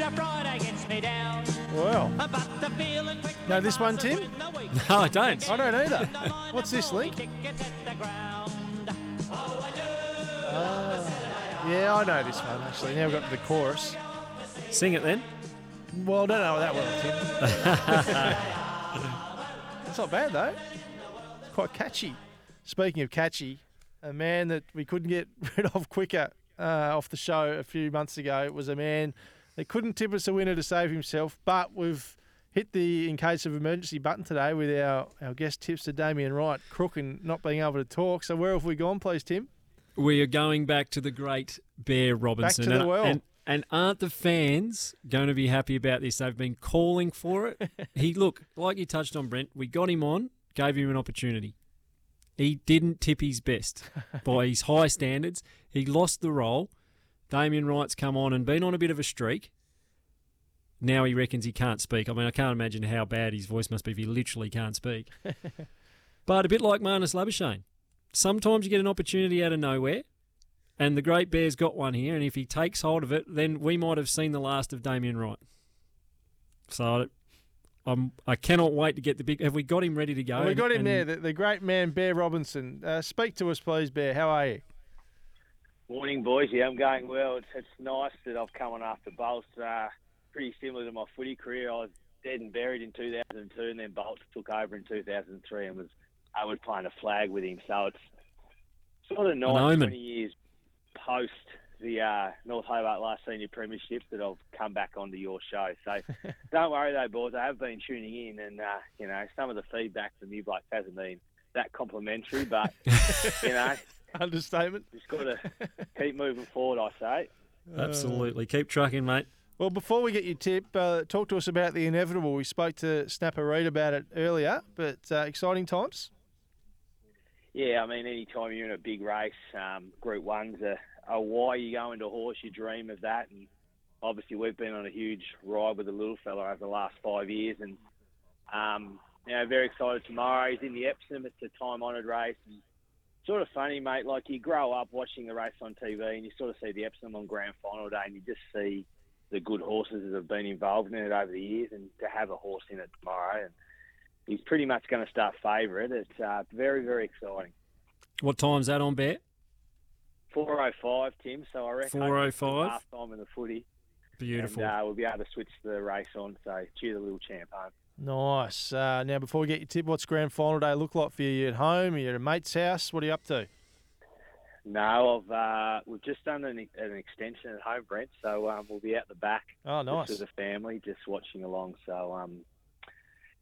Tuesday through to Friday gets me down. Well, But the feeling quick know this one, Tim? when the week No, I don't. I don't either. What's this, Link? tickets at the ground. Yeah, I know this one actually. Now we've got to the chorus. Sing it then. Well, I don't know that well, Tim. it's not bad though. It's quite catchy. Speaking of catchy, a man that we couldn't get rid of quicker uh, off the show a few months ago was a man that couldn't tip us a winner to save himself, but we've hit the in case of emergency button today with our, our guest tipster Damien Wright, crook and not being able to talk. So where have we gone, please, Tim? We are going back to the great Bear Robinson. Back to the well. And, and aren't the fans going to be happy about this? They've been calling for it. he look like you touched on Brent. We got him on, gave him an opportunity. He didn't tip his best by his high standards. He lost the role. Damien Wright's come on and been on a bit of a streak. Now he reckons he can't speak. I mean, I can't imagine how bad his voice must be if he literally can't speak. but a bit like Marnus Labuschagne. Sometimes you get an opportunity out of nowhere, and the Great Bear's got one here, and if he takes hold of it, then we might have seen the last of Damien Wright. So I'm, I cannot wait to get the big. Have we got him ready to go? Well, we got him and there, the, the great man Bear Robinson. Uh, speak to us, please, Bear. How are you? Morning, boys. Yeah, I'm going well. It's, it's nice that I've come on after Bolts. Uh, pretty similar to my footy career. I was dead and buried in 2002, and then Bolts took over in 2003 and was I was playing a flag with him. So it's sort of nice omen. 20 years post the uh, North Hobart last senior premiership that I've come back onto your show. So don't worry though, boys. I have been tuning in, and uh, you know some of the feedback from you blokes hasn't been that complimentary, but you know Understatement. just got to keep moving forward. I say. Absolutely, keep trucking, mate. Well, before we get your tip, uh, talk to us about the inevitable. We spoke to Snapper Reed about it earlier, but uh, exciting times. Yeah, I mean, any time you're in a big race, um, Group One's a, a why you go into horse, you dream of that, and obviously we've been on a huge ride with the little fella over the last five years, and um, you know, very excited tomorrow. He's in the Epsom. It's a time-honoured race. And sort of funny, mate. Like you grow up watching the race on TV, and you sort of see the Epsom on Grand Final day, and you just see the good horses that have been involved in it over the years, and to have a horse in it tomorrow, and he's pretty much going to start favourite. It's uh, very, very exciting. What time's that on, Bear? 405, Tim. So I reckon 4:05? last time in the footy, Beautiful. and uh, we'll be able to switch the race on. So cheer the little champ home. Nice. Uh, now, before we get your tip, what's grand final day look like for you? You at home? Are you at a mate's house? What are you up to? No, I've uh, we've just done an, an extension at home, Brent. So um, we'll be out the back Oh, nice. just as a family, just watching along. So um,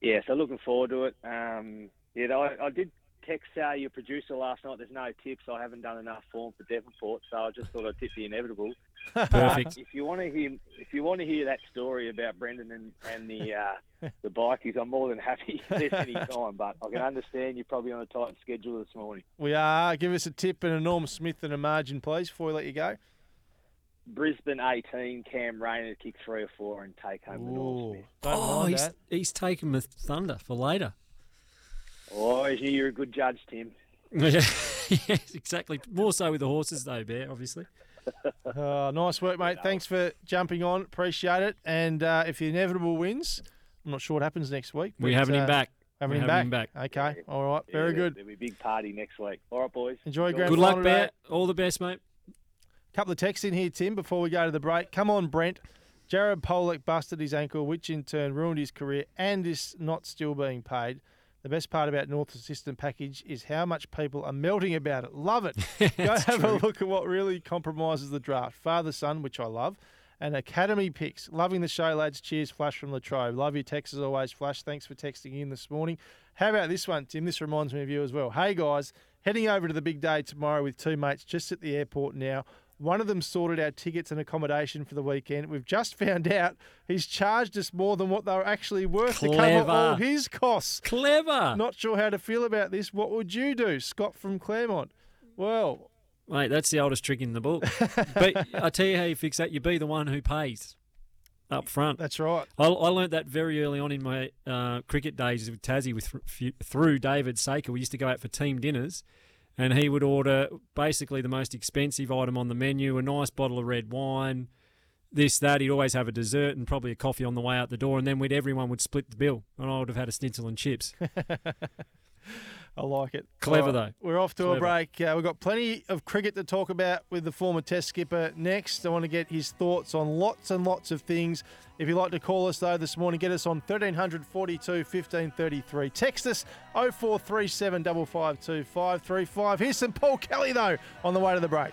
yeah, so looking forward to it. Um, yeah, I, I did text uh, your producer last night. There's no tips. I haven't done enough form for Devonport, so I just thought I'd tip the inevitable. Perfect. If you want to hear, if you want to hear that story about Brendan and, and the uh, the bikies, I'm more than happy to listen any time. But I can understand you're probably on a tight schedule this morning. We are. Give us a tip and a Norm Smith and a margin, please, before we let you go. Brisbane 18, Cam Rayner kick three or four and take home the Norm Smith. don't oh, he's, that. he's taken the thunder for later. Oh, you're a good judge, Tim. yes, exactly. More so with the horses, though, Bear, obviously. Uh, nice work, mate. Thanks for jumping on. Appreciate it. And uh, if the inevitable wins, I'm not sure what happens next week. We're but, having uh, him back. Having him having back. him Okay. All right. Very Yeah, good. There'll be a big party next week. All right, boys. Enjoy grand Good luck, final. Bear. All the best, mate. Couple of texts in here, Tim, before we go to the break. Come on, Brent. Jared Polec busted his ankle, which in turn ruined his career and is not still being paid. The best part about North Assistant Package is how much people are melting about it. Love it. Go have a look at what really compromises the draft. Father Son, which I love, and Academy picks. Loving the show, lads. Cheers, Flash from Latrobe. Love your text as always, Flash. Thanks for texting in this morning. How about this one, Tim? This reminds me of you as well. Hey, guys, Heading over to the big day tomorrow with two mates just at the airport now. One of them sorted our tickets and accommodation for the weekend. We've just found out he's charged us more than what they were actually worth to cover all his costs. Clever. Not sure how to feel about this. What would you do, Scott from Claremont? Well, Mate, that's the oldest trick in the book. but I tell you how you fix that. You be the one who pays up front. that's right. I, I learnt that very early on in my uh, cricket days with Tassie with through David Saker. We used to go out for team dinners, and he would order basically the most expensive item on the menu, a nice bottle of red wine, this that. He'd always have a dessert and probably a coffee on the way out the door, and then we'd everyone would split the bill, and I would have had a schnitzel and chips. I like it. Clever, All though. We're off to a break. Uh, we've got plenty of cricket to talk about with the former Test skipper next. I want to get his thoughts on lots and lots of things. If you'd like to call us though this morning, get us on 1300 42 1533. Text us 0437 552 535. Here's some Paul Kelly though on the way to the break.